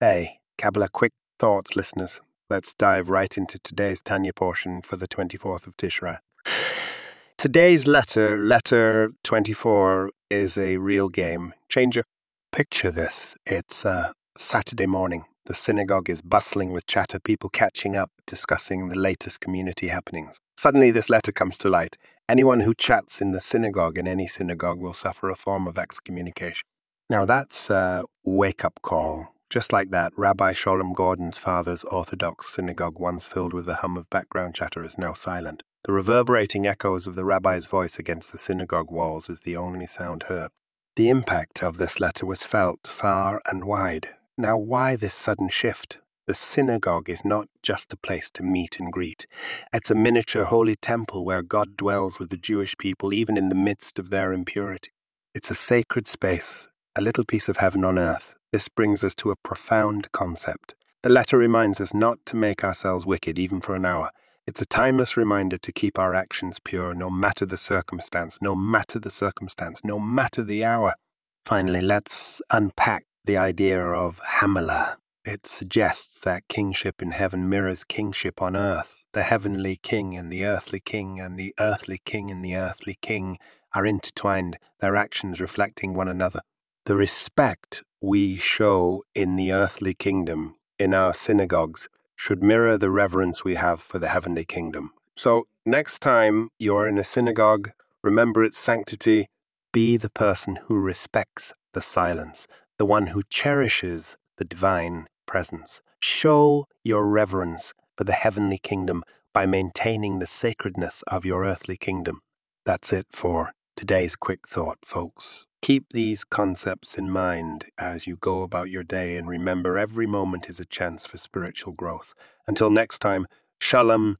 Hey, Kabbalah quick thoughts, listeners. Let's dive right into today's Tanya portion for the 24th of Tishrei. Today's letter, letter 24, is a real game changer. Picture this it's a Saturday morning. The synagogue is bustling with chatter, people catching up, discussing the latest community happenings. Suddenly, this letter comes to light. Anyone who chats in the synagogue in any synagogue will suffer a form of excommunication. Now, that's a wake up call just like that, Rabbi Sholem Gordon's father's Orthodox synagogue, once filled with the hum of background chatter, is now silent. The reverberating echoes of the rabbi's voice against the synagogue walls is the only sound heard. The impact of this letter was felt far and wide. Now, why this sudden shift? The synagogue is not just a place to meet and greet. It's a miniature holy temple where God dwells with the Jewish people even in the midst of their impurity. It's a sacred space, a little piece of heaven on earth, this brings us to a profound concept. The letter reminds us not to make ourselves wicked even for an hour. It's a timeless reminder to keep our actions pure no matter the circumstance, no matter the circumstance, no matter the hour. Finally, let's unpack the idea of Hamelach. It suggests that kingship in heaven mirrors kingship on earth. The heavenly king and the earthly king and the earthly king and the earthly king are intertwined, their actions reflecting one another. The respect we show in the earthly kingdom in our synagogues should mirror the reverence we have for the heavenly kingdom. So, next time you're in a synagogue, remember its sanctity. Be the person who respects the silence, the one who cherishes the divine presence. Show your reverence for the heavenly kingdom by maintaining the sacredness of your earthly kingdom. That's it for today's quick thought, folks. Keep these concepts in mind as you go about your day and remember every moment is a chance for spiritual growth. Until next time, Shalom.